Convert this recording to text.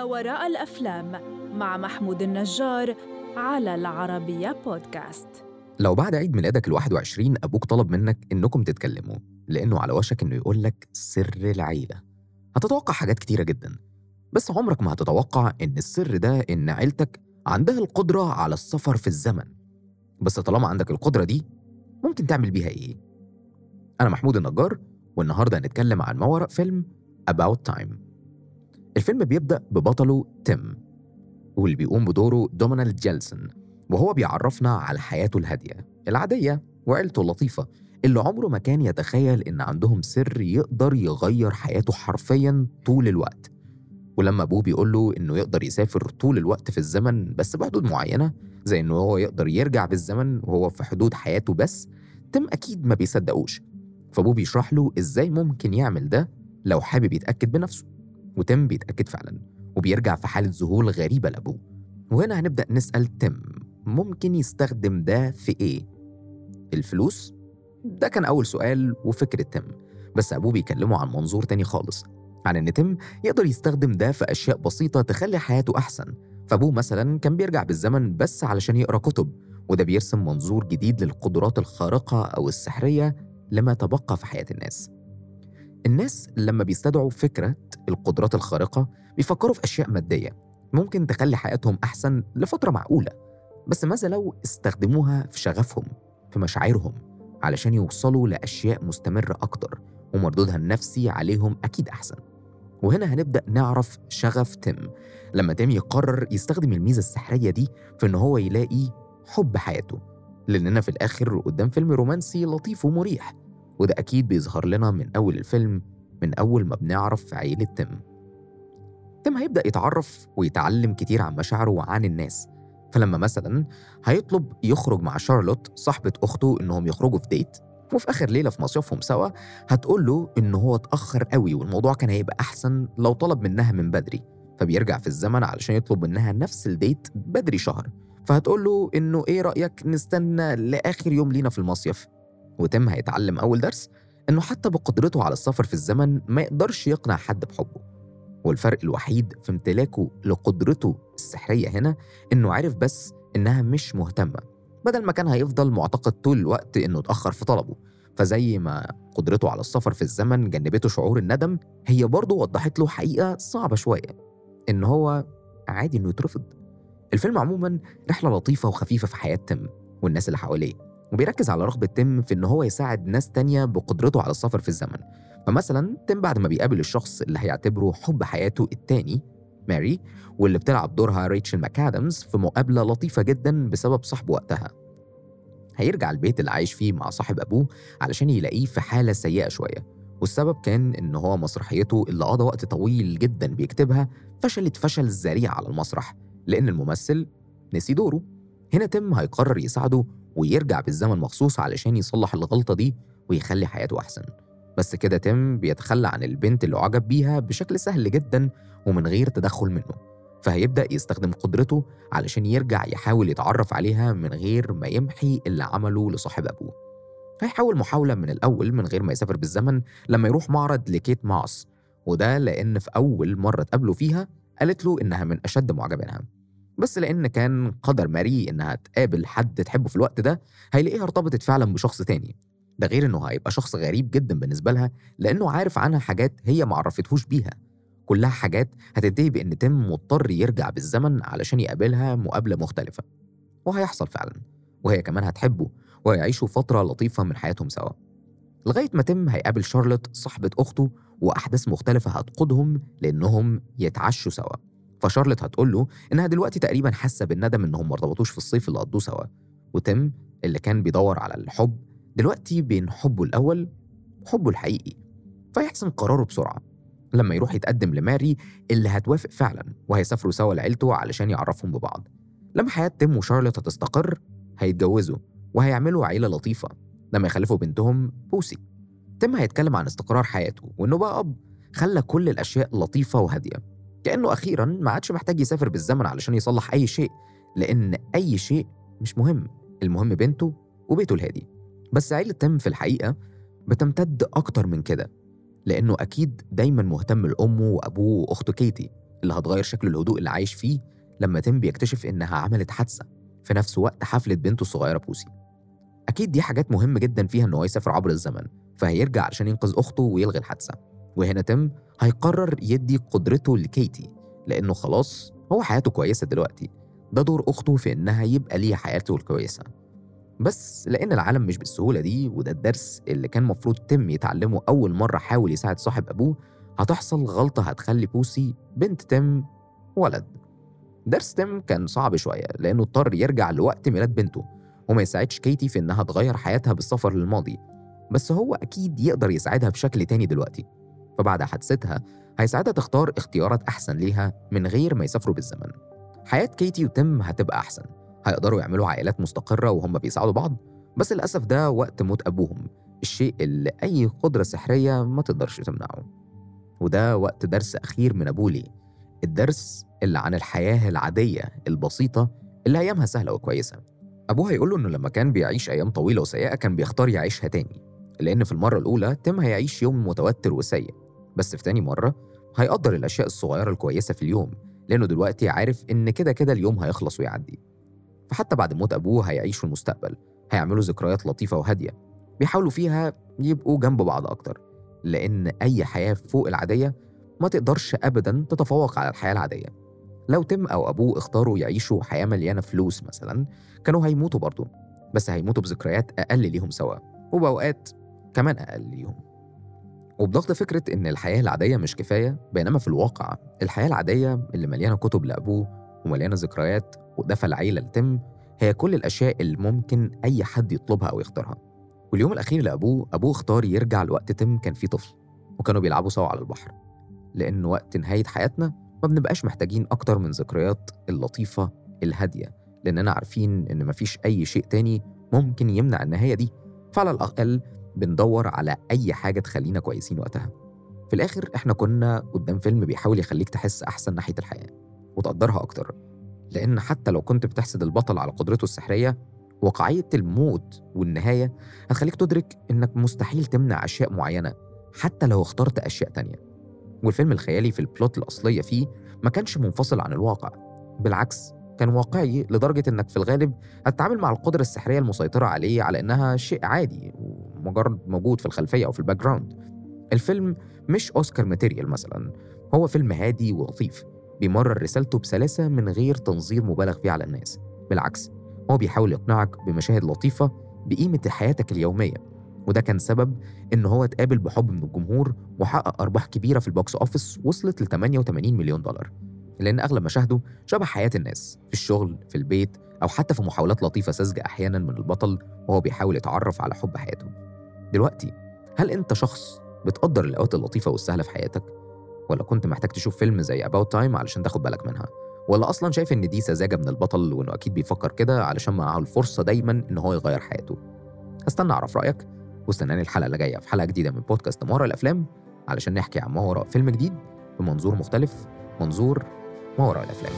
ما وراء الأفلام مع محمود النجار على العربية بودكاست. لو بعد عيد ميلادك ال 21 أبوك طلب منك إنكم تتكلموا لأنه على وشك إنه يقول لك سر العيلة. هتتوقع حاجات كتيرة جدا بس عمرك ما هتتوقع إن السر ده إن عيلتك عندها القدرة على السفر في الزمن. بس طالما عندك القدرة دي ممكن تعمل بيها إيه؟ أنا محمود النجار والنهاردة هنتكلم عن ما وراء فيلم About Time. الفيلم بيبدأ ببطله تيم واللي بيقوم بدوره دومينال جليسون وهو بيعرفنا على حياته الهادية العادية وعيلته اللطيفة اللي عمره ما كان يتخيل إن عندهم سر يقدر يغير حياته حرفيا طول الوقت. ولما أبوه بيقول له إنه يقدر يسافر طول الوقت في الزمن بس بحدود معينة زي إنه هو يقدر يرجع بالزمن وهو في حدود حياته بس تم أكيد ما بيصدقوش. فأبوه بيشرح له إزاي ممكن يعمل ده لو حابب يتأكد بنفسه. وتم بيتأكد فعلا وبيرجع في حالة ذهول غريبة لأبوه وهنا هنبدأ نسأل تم ممكن يستخدم ده في إيه؟ الفلوس؟ ده كان أول سؤال وفكرة تم بس أبوه بيكلمه عن منظور تاني خالص عن إن تم يقدر يستخدم ده في أشياء بسيطة تخلي حياته أحسن فأبوه مثلا كان بيرجع بالزمن بس علشان يقرأ كتب وده بيرسم منظور جديد للقدرات الخارقة أو السحرية لما تبقى في حياة الناس الناس لما بيستدعوا فكرة القدرات الخارقة بيفكروا في أشياء مادية ممكن تخلي حياتهم أحسن لفترة معقولة بس ماذا لو استخدموها في شغفهم في مشاعرهم علشان يوصلوا لأشياء مستمرة أكتر ومردودها النفسي عليهم أكيد أحسن؟ وهنا هنبدأ نعرف شغف تيم لما تيم يقرر يستخدم الميزة السحرية دي في إن هو يلاقي حب حياته لأننا في الآخر قدام فيلم رومانسي لطيف ومريح. وده أكيد بيظهر لنا من أول الفيلم من أول ما بنعرف عيلة تيم. تيم هيبدأ يتعرف ويتعلم كتير عن مشاعره وعن الناس. فلما مثلا هيطلب يخرج مع شارلوت صاحبة أخته إنهم يخرجوا في date وفي آخر ليلة في مصيفهم سوا هتقول له إن هو اتأخر قوي والموضوع كان هيبقى أحسن لو طلب منها من بدري. فبيرجع في الزمن علشان يطلب منها نفس الديت بدري شهر. فهتقول له إنه إيه رأيك نستنى لآخر يوم لينا في المصيف؟ وتم هيتعلم أول درس إنه حتى بقدرته على السفر في الزمن ما يقدرش يقنع حد بحبه. والفرق الوحيد في امتلاكه لقدرته السحرية هنا إنه عرف بس إنها مش مهتمة بدل ما كان هيفضل معتقد طول الوقت إنه اتأخر في طلبه. فزي ما قدرته على السفر في الزمن جنبته شعور الندم هي برضه وضحت له حقيقة صعبة شوية إن هو عادي إنه يترفض. الفيلم عموما رحلة لطيفة وخفيفة في حياة تم والناس اللي حواليه. وبيركز على رغبة تم في إن هو يساعد ناس تانية بقدرته على السفر في الزمن. فمثلا تم بعد ما بيقابل الشخص اللي هيعتبره حب حياته التاني ماري واللي بتلعب دورها ريتشل ماكادمز في مقابلة لطيفة جدا بسبب صاحبه وقتها. هيرجع البيت اللي عايش فيه مع صاحب أبوه علشان يلاقيه في حالة سيئة شوية. والسبب كان إن هو مسرحيته اللي قضى وقت طويل جدا بيكتبها فشلت فشل ذريع على المسرح لأن الممثل نسي دوره. هنا تم هيقرر يساعده ويرجع بالزمن مخصوص علشان يصلح الغلطة دي ويخلي حياته أحسن. بس كده تم بيتخلى عن البنت اللي أعجب بيها بشكل سهل جدا ومن غير تدخل منه. فهيبدأ يستخدم قدرته علشان يرجع يحاول يتعرف عليها من غير ما يمحي اللي عمله لصاحب أبوه. هيحاول محاولة من الأول من غير ما يسافر بالزمن لما يروح معرض لكيت ماس وده لأن في أول مرة تقابله فيها قالت له إنها من أشد معجبينها. بس لأن كان قدر ماري إنها تقابل حد تحبه في الوقت ده هيلاقيها ارتبطت فعلا بشخص تاني. ده غير إنه هيبقى شخص غريب جدا بالنسبة لها لأنه عارف عنها حاجات هي ما عرفتهوش بيها. كلها حاجات هتنتهي بإن تم مضطر يرجع بالزمن علشان يقابلها مقابلة مختلفة. وهيحصل فعلا. وهي كمان هتحبه وهيعيشوا فترة لطيفة من حياتهم سوا. لغاية ما تم هيقابل شارلوت صاحبة أخته وأحداث مختلفة هتقودهم لأنهم يتعشوا سوا. فشارلوت هتقول له إنها دلوقتي تقريبا حاسة بالندم إنهم ما ارتبطوش في الصيف اللي قضوه سوا. وتم اللي كان بيدور على الحب دلوقتي بين حبه الأول وحبه الحقيقي. فيحسم قراره بسرعة لما يروح يتقدم لماري اللي هتوافق فعلا وهيسافروا سوا لعيلته علشان يعرفهم ببعض. لما حياة تيم وشارلوت هتستقر هيتجوزوا وهيعملوا عيلة لطيفة لما يخلفوا بنتهم بوسي. تيم هيتكلم عن استقرار حياته وإنه بقى أب خلى كل الأشياء لطيفة وهادية. كأنه أخيرا ما عادش محتاج يسافر بالزمن علشان يصلح أي شيء لأن أي شيء مش مهم المهم بنته وبيته الهادي. بس عيلة تيم في الحقيقة بتمتد أكتر من كده لأنه أكيد دايما مهتم لأمه وأبوه وأخته كيتي اللي هتغير شكل الهدوء اللي عايش فيه لما تيم بيكتشف إنها عملت حادثة في نفس وقت حفلة بنته الصغيرة بوسي. أكيد دي حاجات مهمة جدا فيها إن هو يسافر عبر الزمن فهيرجع علشان ينقذ أخته ويلغي الحادثة. وهنا تيم هيقرر يدي قدرته لكيتي لأنه خلاص هو حياته كويسة دلوقتي. ده دور أخته في إنها يبقى ليها حياته الكويسة. بس لأن العالم مش بالسهولة دي وده الدرس اللي كان مفروض تيم يتعلمه أول مرة حاول يساعد صاحب أبوه هتحصل غلطة هتخلي بوسي بنت تيم ولد. درس تيم كان صعب شوية لأنه اضطر يرجع لوقت ميلاد بنته وما يساعدش كيتي في إنها تغير حياتها بالسفر للماضي. بس هو أكيد يقدر يساعدها بشكل تاني دلوقتي. فبعد حادثتها هيساعدها تختار اختيارات أحسن ليها من غير ما يسافروا بالزمن. حياة كيتي وتيم هتبقى أحسن. هيقدروا يعملوا عائلات مستقرة وهم بيساعدوا بعض. بس للأسف ده وقت موت أبوهم الشيء اللي أي قدرة سحرية ما تقدرش تمنعه. وده وقت درس أخير من أبوه ليه الدرس اللي عن الحياة العادية البسيطة اللي أيامها سهلة وكويسة. أبوه هيقول له إنه لما كان بيعيش أيام طويلة وسيئة كان بيختار يعيشها تاني لأن في المرة الأولى تيم هيعيش يوم متوتر وسيء. بس في تاني مرة هيقدر الأشياء الصغيرة الكويسة في اليوم لأنه دلوقتي عارف إن كده كده اليوم هيخلص ويعدي. فحتى بعد موت أبوه هيعيش في المستقبل هيعملوا ذكريات لطيفة وهادية بيحاولوا فيها يبقوا جنب بعض أكتر لأن أي حياة فوق العادية ما تقدرش أبدا تتفوق على الحياة العادية. لو تم أو أبوه اختاروا يعيشوا حياة مليانة فلوس مثلا كانوا هيموتوا برضه بس هيموتوا بذكريات أقل ليهم سوا وبأوقات كمان أقل ليهم. وبضغط فكرة إن الحياة العادية مش كفاية بينما في الواقع الحياة العادية اللي مليانة كتب لأبوه ومليانة ذكريات ودفى العيلة لتم هي كل الأشياء اللي ممكن أي حد يطلبها أو يختارها. واليوم الأخير لأبوه أبوه اختار يرجع لوقت تم كان فيه طفل وكانوا بيلعبوا سوا على البحر. لأن وقت نهاية حياتنا ما بنبقاش محتاجين أكتر من ذكريات اللطيفة الهادية لأننا عارفين إن مفيش أي شيء تاني ممكن يمنع النهاية دي. فعلى الأقل بندور على أي حاجة تخلينا كويسين وقتها. في الآخر إحنا كنا قدام فيلم بيحاول يخليك تحس أحسن ناحية الحياة وتقدرها أكتر. لأن حتى لو كنت بتحسد البطل على قدرته السحرية واقعية الموت والنهاية هتخليك تدرك إنك مستحيل تمنع أشياء معينة حتى لو اخترت أشياء تانية. والفيلم الخيالي في البلوت الأصلية فيه ما كانش منفصل عن الواقع بالعكس كان واقعي لدرجة إنك في الغالب هتتعامل مع القدرة السحرية المسيطرة عليه على إنها شيء عادي ومجرد موجود في الخلفية أو في ال background الفيلم مش Oscar material مثلا هو فيلم هادي ولطيف بيمرر رسالته بسلاسة من غير تنظير مبالغ فيه على الناس. بالعكس هو بيحاول يقنعك بمشاهد لطيفة بقيمة حياتك اليومية وده كان سبب إن هو اتقابل بحب من الجمهور وحقق أرباح كبيرة في ال box office وصلت ل 88 مليون دولار. لأن أغلب مشاهده شبه حياة الناس في الشغل في البيت أو حتى في محاولات لطيفة ساذجة أحيانا من البطل وهو بيحاول يتعرف على حب حياته. دلوقتي هل أنت شخص بتقدر الأوقات اللطيفة والسهلة في حياتك؟ ولا كنت محتاج تشوف فيلم زي About Time علشان تاخد بالك منها؟ ولا أصلا شايف إن دي سذاجة من البطل وإنه أكيد بيفكر كده علشان معاه الفرصة دايما إن هو يغير حياته؟ هستنى أعرف رأيك واستناني الحلقة اللي جاية في حلقة جديدة من بودكاست ما وراء الأفلام علشان نحكي عن ما وراء فيلم جديد بمنظور مختلف منظور ما وراء الأفلام